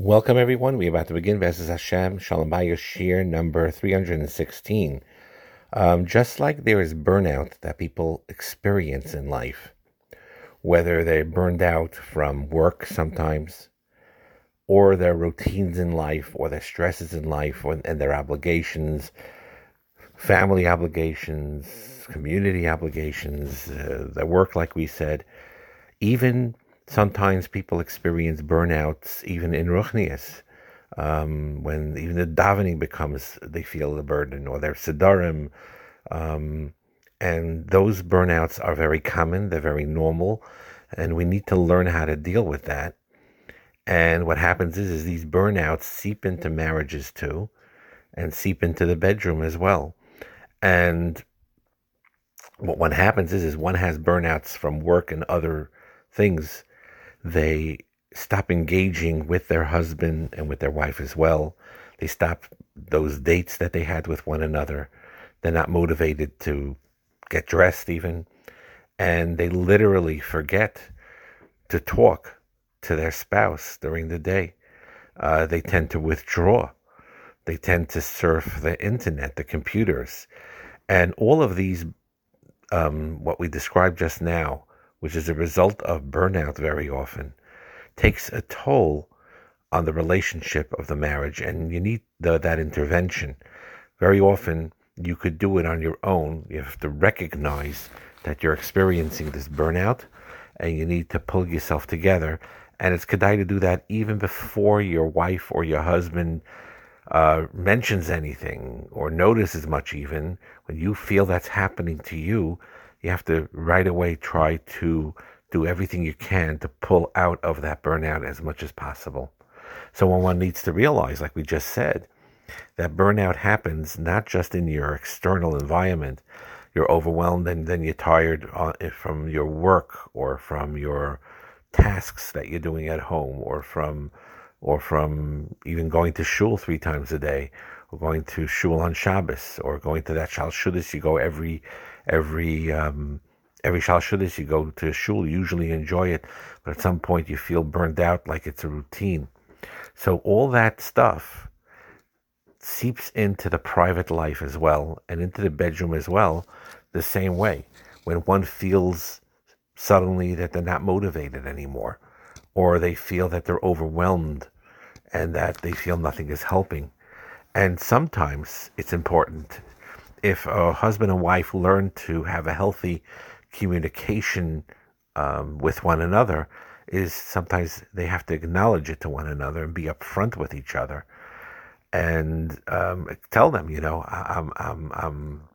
Welcome, everyone. We're about to begin Bezes Hashem Shalom Bayis number 316. Um, just like there is burnout that people experience in life, whether they're burned out from work sometimes, or their routines in life, or their stresses in life, or, and their obligations, family obligations, community obligations, uh, their work, like we said, even sometimes people experience burnouts even in Ruchnias. Um, when even the davening becomes, they feel the burden, or their siddharim, um, and those burnouts are very common. They're very normal, and we need to learn how to deal with that. And what happens is, is these burnouts seep into marriages too, and seep into the bedroom as well. And what what happens is, is one has burnouts from work and other things they stop engaging with their husband and with their wife as well. They stop those dates that they had with one another. They're not motivated to get dressed, even. And they literally forget to talk to their spouse during the day. Uh, they tend to withdraw. They tend to surf the internet, the computers. And all of these, um, what we described just now, which is a result of burnout very often, takes a toll on the relationship of the marriage, and you need the, that intervention. Very often, you could do it on your own. You have to recognize that you're experiencing this burnout, and you need to pull yourself together. And it's kedai to do that even before your wife or your husband uh, mentions anything or notices much. Even when you feel that's happening to you, you have to right away try to do everything you can to pull out of that burnout as much as possible. So when one needs to realize, like we just said, that burnout happens not just in your external environment. You're overwhelmed and then you're tired uh, from your work or from your tasks that you're doing at home or from or from even going to shul three times a day or going to shul on Shabbos or going to that shal shudas you go every every um, every shal shudas you go to shul. You usually enjoy it, but at some point you feel burned out, like it's a routine. So all that stuff seeps into the private life as well, and into the bedroom as well, the same way. When one feels suddenly that they're not motivated anymore, or they feel that they're overwhelmed and that they feel nothing is helping. And sometimes it's important. If a husband and wife learn to have a healthy communication um, with one another, is sometimes they have to acknowledge it to one another and be upfront with each other, and um, tell them, you know, I'm I'm I'm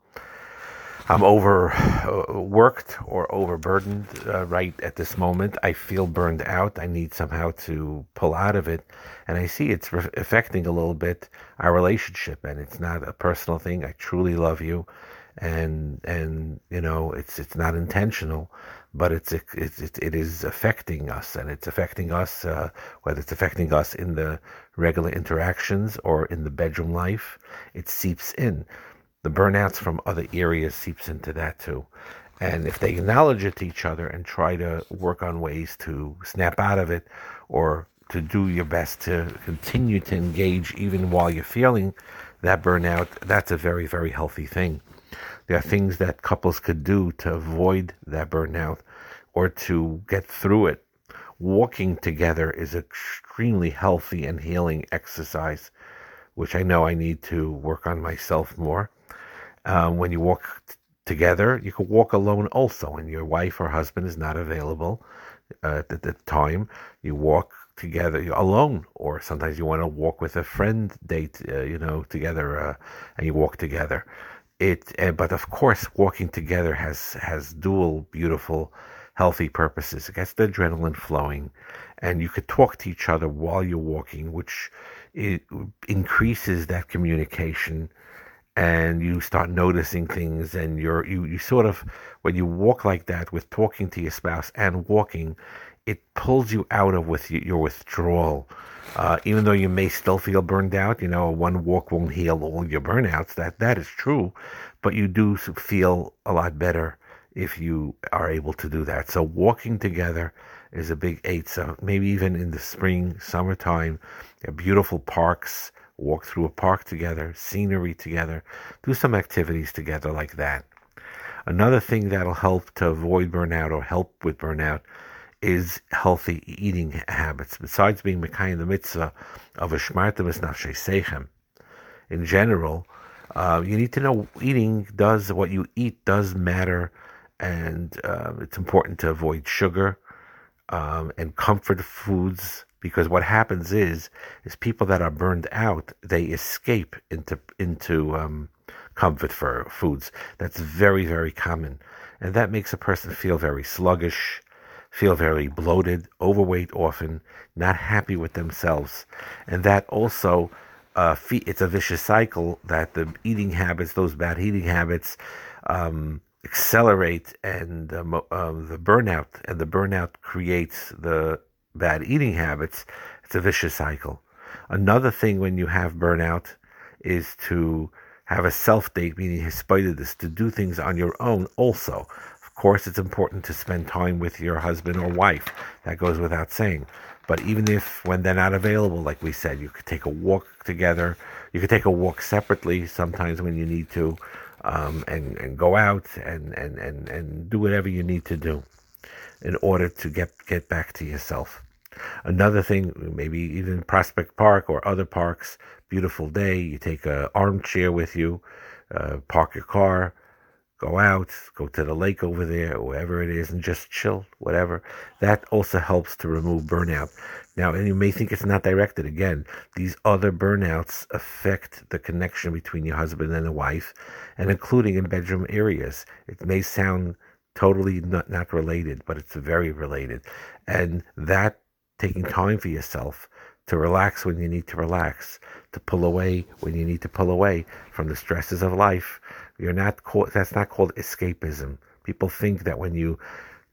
I'm overworked or overburdened uh, right at this moment. I feel burned out. I need somehow to pull out of it. And I see it's re- affecting a little bit our relationship. And it's not a personal thing. I truly love you. And, and, you know, it's, it's not intentional, but it's, it's, it, it is affecting us and it's affecting us, uh, whether it's affecting us in the regular interactions or in the bedroom life, it seeps in the burnouts from other areas seeps into that too. And if they acknowledge it to each other and try to work on ways to snap out of it or to do your best to continue to engage even while you're feeling that burnout, that's a very, very healthy thing. There are things that couples could do to avoid that burnout or to get through it. Walking together is extremely healthy and healing exercise, which I know I need to work on myself more. Um, when you walk t- together, you can walk alone also, and your wife or husband is not available uh, at the time. You walk together alone, or sometimes you want to walk with a friend, date, uh, you know, together, uh, and you walk together. It, uh, but of course, walking together has has dual beautiful, healthy purposes. It gets the adrenaline flowing, and you could talk to each other while you're walking, which it increases that communication and you start noticing things and you're you, you sort of when you walk like that with talking to your spouse and walking it pulls you out of with your withdrawal uh, even though you may still feel burned out you know one walk won't heal all your burnouts that that is true but you do feel a lot better if you are able to do that so walking together is a big eight. So maybe even in the spring, summertime, beautiful parks, walk through a park together, scenery together, do some activities together like that. Another thing that'll help to avoid burnout or help with burnout is healthy eating habits. Besides being Mekai in the mitzvah of a shmartim seichem, in general, uh, you need to know eating does what you eat does matter, and uh, it's important to avoid sugar um, and comfort foods because what happens is is people that are burned out they escape into into um, comfort for foods. That's very very common, and that makes a person feel very sluggish, feel very bloated, overweight often, not happy with themselves, and that also uh, it's a vicious cycle that the eating habits, those bad eating habits. Um, accelerate and um, um, the burnout and the burnout creates the bad eating habits it's a vicious cycle. Another thing when you have burnout is to have a self date meaning despite this to do things on your own also. Of course it's important to spend time with your husband or wife. That goes without saying. But even if when they're not available like we said you could take a walk together. You could take a walk separately sometimes when you need to um, and, and go out and, and, and, and do whatever you need to do in order to get, get back to yourself. Another thing, maybe even Prospect Park or other parks, beautiful day, you take an armchair with you, uh, park your car, go out, go to the lake over there, wherever it is, and just chill, whatever. That also helps to remove burnout. Now, and you may think it's not directed. Again, these other burnouts affect the connection between your husband and the wife, and including in bedroom areas. It may sound totally not, not related, but it's very related. And that taking time for yourself to relax when you need to relax, to pull away when you need to pull away from the stresses of life. You're not called, that's not called escapism. People think that when you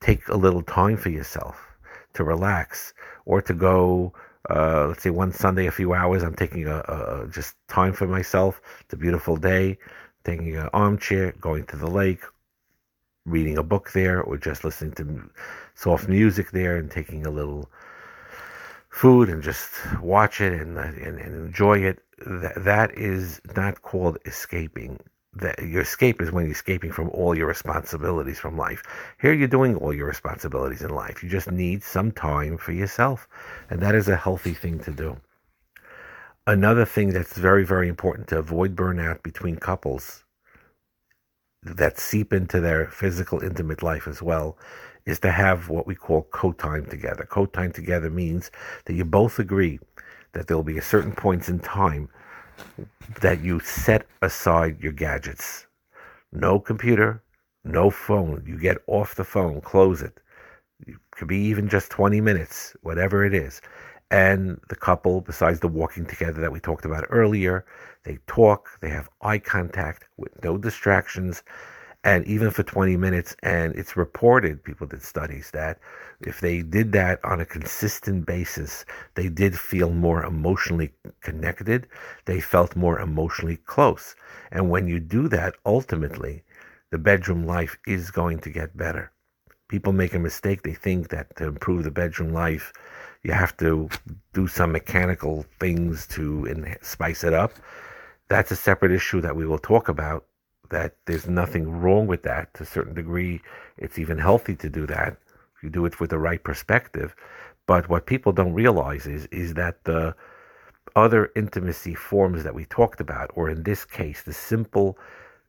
take a little time for yourself, to relax or to go uh, let's say one Sunday, a few hours. I'm taking a, a, just time for myself. It's a beautiful day. Taking an armchair, going to the lake, reading a book there, or just listening to soft music there, and taking a little food and just watch it and uh, and, and enjoy it. That that is not called escaping that your escape is when you're escaping from all your responsibilities from life. Here you're doing all your responsibilities in life. You just need some time for yourself. And that is a healthy thing to do. Another thing that's very, very important to avoid burnout between couples that seep into their physical, intimate life as well is to have what we call co-time together. Co-time together means that you both agree that there will be a certain points in time that you set aside your gadgets. No computer, no phone. You get off the phone, close it. It could be even just 20 minutes, whatever it is. And the couple, besides the walking together that we talked about earlier, they talk, they have eye contact with no distractions, and even for 20 minutes. And it's reported, people did studies, that if they did that on a consistent basis, they did feel more emotionally connected. They felt more emotionally close. And when you do that, ultimately, the bedroom life is going to get better. People make a mistake. They think that to improve the bedroom life, you have to do some mechanical things to spice it up. That's a separate issue that we will talk about that there's nothing wrong with that. To a certain degree, it's even healthy to do that. If you do it with the right perspective. But what people don't realize is is that the other intimacy forms that we talked about, or in this case, the simple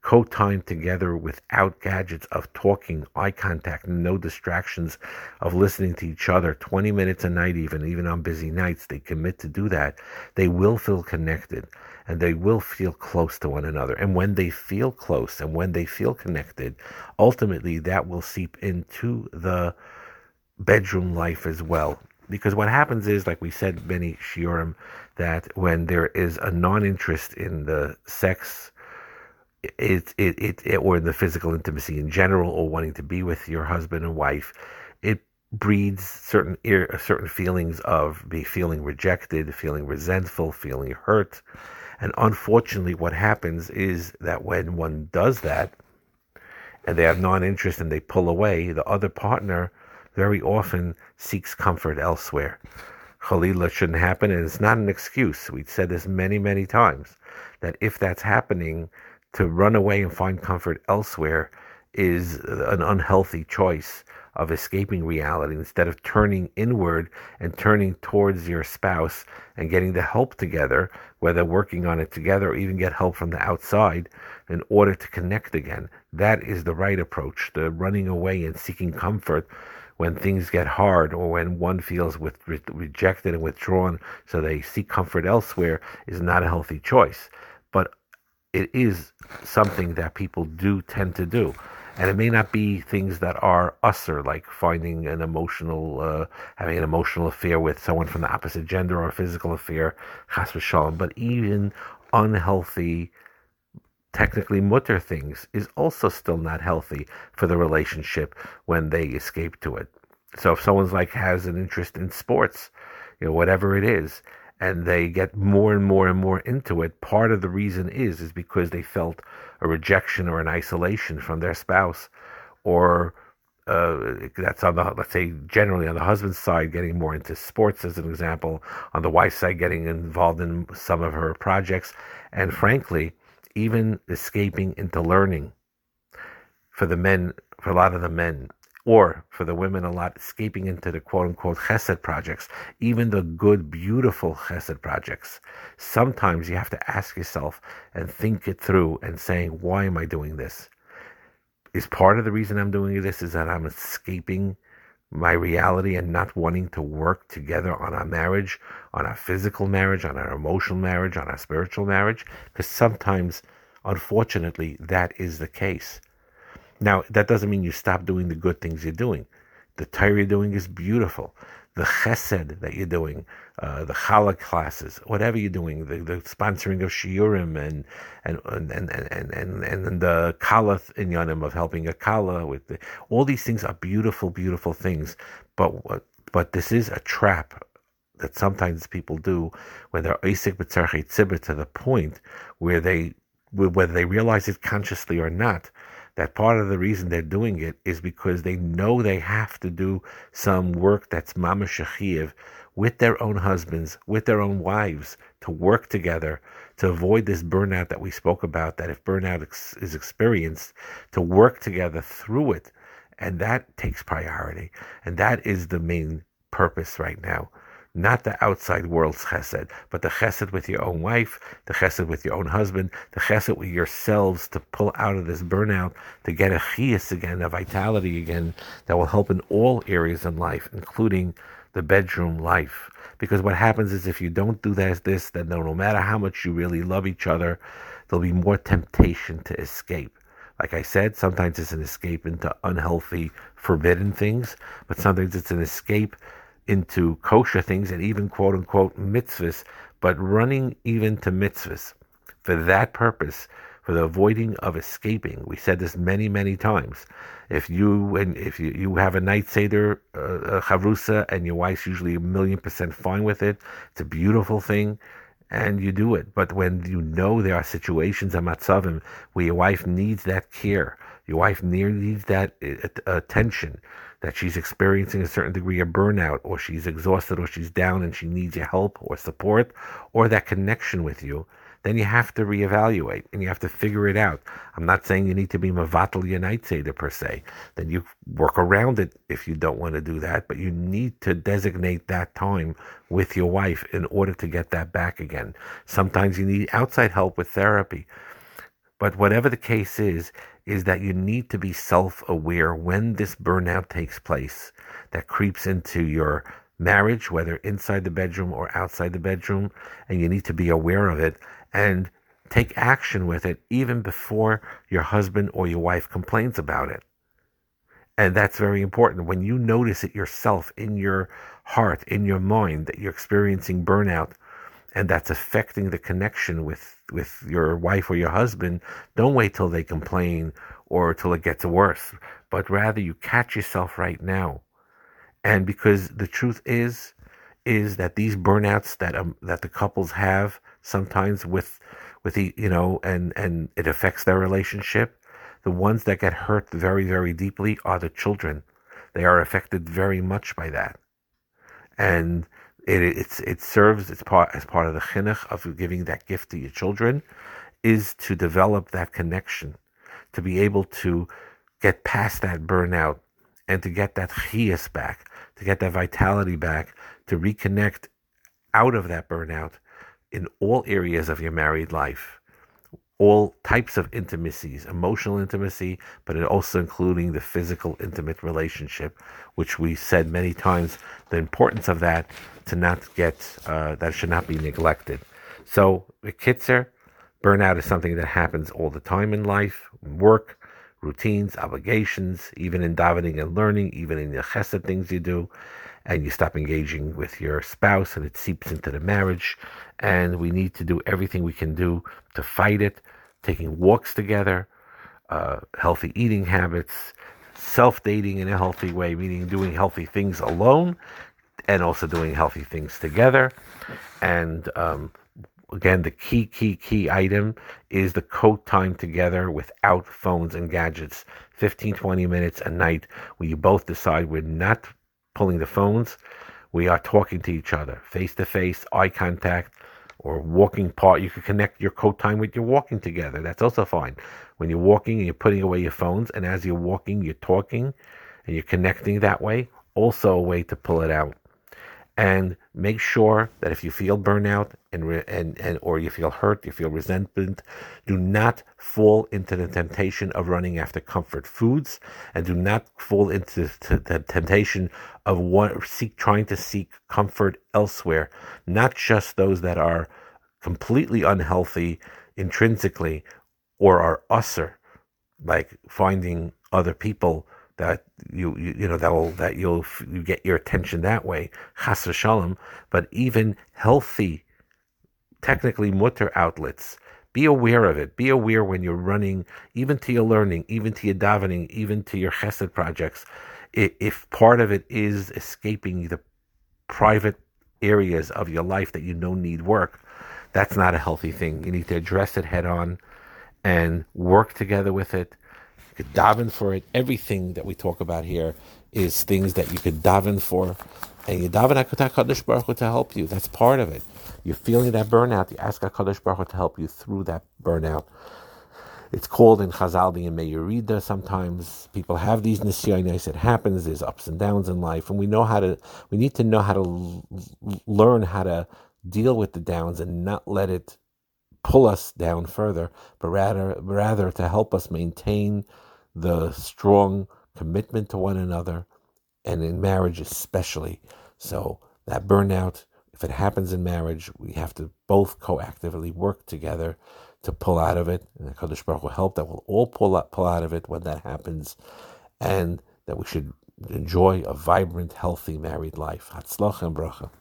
co-time together without gadgets of talking, eye contact, no distractions, of listening to each other 20 minutes a night, even, even on busy nights, they commit to do that, they will feel connected and they will feel close to one another. And when they feel close and when they feel connected, ultimately that will seep into the bedroom life as well. Because what happens is, like we said, many shiurim, that when there is a non-interest in the sex, it, it, it, it, or in the physical intimacy in general, or wanting to be with your husband and wife, it breeds certain certain feelings of be feeling rejected, feeling resentful, feeling hurt, and unfortunately, what happens is that when one does that and they have non interest and they pull away, the other partner very often seeks comfort elsewhere. Khalila shouldn't happen, and it's not an excuse. We've said this many, many times that if that's happening, to run away and find comfort elsewhere is an unhealthy choice of escaping reality instead of turning inward and turning towards your spouse and getting the help together, whether working on it together or even get help from the outside in order to connect again. That is the right approach. The running away and seeking comfort when things get hard or when one feels with, re- rejected and withdrawn, so they seek comfort elsewhere, is not a healthy choice. It is something that people do tend to do. And it may not be things that are usser, like finding an emotional, uh, having an emotional affair with someone from the opposite gender or a physical affair, chas v'shalom, but even unhealthy technically mutter things is also still not healthy for the relationship when they escape to it. So if someone's like has an interest in sports, you know, whatever it is, and they get more and more and more into it, part of the reason is is because they felt a rejection or an isolation from their spouse, or uh, that's on the let's say generally on the husband's side getting more into sports as an example, on the wife's side getting involved in some of her projects, and frankly, even escaping into learning for the men, for a lot of the men, or for the women, a lot escaping into the quote unquote chesed projects, even the good, beautiful chesed projects. Sometimes you have to ask yourself and think it through and saying, why am I doing this? Is part of the reason I'm doing this is that I'm escaping my reality and not wanting to work together on our marriage, on our physical marriage, on our emotional marriage, on our spiritual marriage, because sometimes, unfortunately, that is the case. Now, that doesn't mean you stop doing the good things you're doing. The Torah you're doing is beautiful. The chesed that you're doing, uh, the challah classes, whatever you're doing, the, the sponsoring of shiurim and and and and and and, and the kala inyanim of helping a kala with the, all these things are beautiful, beautiful things. But but this is a trap that sometimes people do when they're asik b'tzarchei to the point where they whether they realize it consciously or not that part of the reason they're doing it is because they know they have to do some work that's mama shachiev with their own husbands, with their own wives, to work together to avoid this burnout that we spoke about. That if burnout ex- is experienced, to work together through it, and that takes priority, and that is the main purpose right now not the outside world's chesed, but the chesed with your own wife, the chesed with your own husband, the chesed with yourselves to pull out of this burnout, to get a chias again, a vitality again that will help in all areas in life, including the bedroom life. Because what happens is if you don't do that, this, then no matter how much you really love each other, there'll be more temptation to escape. Like I said, sometimes it's an escape into unhealthy, forbidden things, but sometimes it's an escape into kosher things and even quote unquote mitzvahs, but running even to mitzvahs for that purpose, for the avoiding of escaping. We said this many, many times. If you and if you, you have a night seder uh, chavrusa and your wife's usually a million percent fine with it, it's a beautiful thing and you do it. But when you know there are situations at matzavim where your wife needs that care, your wife needs that uh, attention, that she's experiencing a certain degree of burnout, or she's exhausted, or she's down and she needs your help or support, or that connection with you, then you have to reevaluate and you have to figure it out. I'm not saying you need to be Mavatal Unite Seder per se. Then you work around it if you don't want to do that, but you need to designate that time with your wife in order to get that back again. Sometimes you need outside help with therapy. But whatever the case is, is that you need to be self aware when this burnout takes place that creeps into your marriage, whether inside the bedroom or outside the bedroom, and you need to be aware of it and take action with it even before your husband or your wife complains about it. And that's very important. When you notice it yourself in your heart, in your mind, that you're experiencing burnout, and that's affecting the connection with with your wife or your husband, don't wait till they complain or till it gets worse, but rather you catch yourself right now. And because the truth is is that these burnouts that um, that the couples have sometimes with with the you know and and it affects their relationship, the ones that get hurt very very deeply are the children they are affected very much by that. And it, it's, it serves it's part, as part of the chinuch of giving that gift to your children is to develop that connection, to be able to get past that burnout and to get that chias back, to get that vitality back, to reconnect out of that burnout in all areas of your married life all types of intimacies, emotional intimacy, but also including the physical intimate relationship, which we said many times the importance of that to not get uh, that should not be neglected. So the kitzer, burnout is something that happens all the time in life, work, routines, obligations, even in davening and learning, even in the chesed things you do, and you stop engaging with your spouse, and it seeps into the marriage. And we need to do everything we can do to fight it taking walks together, uh, healthy eating habits, self dating in a healthy way, meaning doing healthy things alone and also doing healthy things together. And um, again, the key, key, key item is the coat time together without phones and gadgets. 15, 20 minutes a night where you both decide we're not pulling the phones. We are talking to each other face to face, eye contact, or walking part. You could connect your coat time with your walking together. That's also fine. When you're walking and you're putting away your phones, and as you're walking, you're talking and you're connecting that way. Also, a way to pull it out. And make sure that if you feel burnout and, and, and or you feel hurt, you feel resentment, do not fall into the temptation of running after comfort foods, and do not fall into the temptation of what, seek trying to seek comfort elsewhere. Not just those that are completely unhealthy intrinsically or are usser, like finding other people that you, you, you know that will that you'll you get your attention that way chas shalom but even healthy technically mutter outlets be aware of it. Be aware when you're running even to your learning even to your davening even to your chesed projects. If part of it is escaping the private areas of your life that you know need work that's not a healthy thing. You need to address it head on and work together with it you could daven for it. Everything that we talk about here is things that you could daven for. And you daven HaKadosh Baruch Hu to help you. That's part of it. You're feeling that burnout. You ask HaKadosh Baruch Hu to help you through that burnout. It's called in Chazal the Meirida. Sometimes people have these nisyonis. It happens. There's ups and downs in life, and we know how to. We need to know how to l- learn how to deal with the downs and not let it pull us down further, but rather rather to help us maintain the strong commitment to one another, and in marriage especially. So that burnout, if it happens in marriage, we have to both co-actively work together to pull out of it, and the Kadosh Baruch will help that we'll all pull out, pull out of it when that happens, and that we should enjoy a vibrant, healthy married life. Hatzlach and bracha.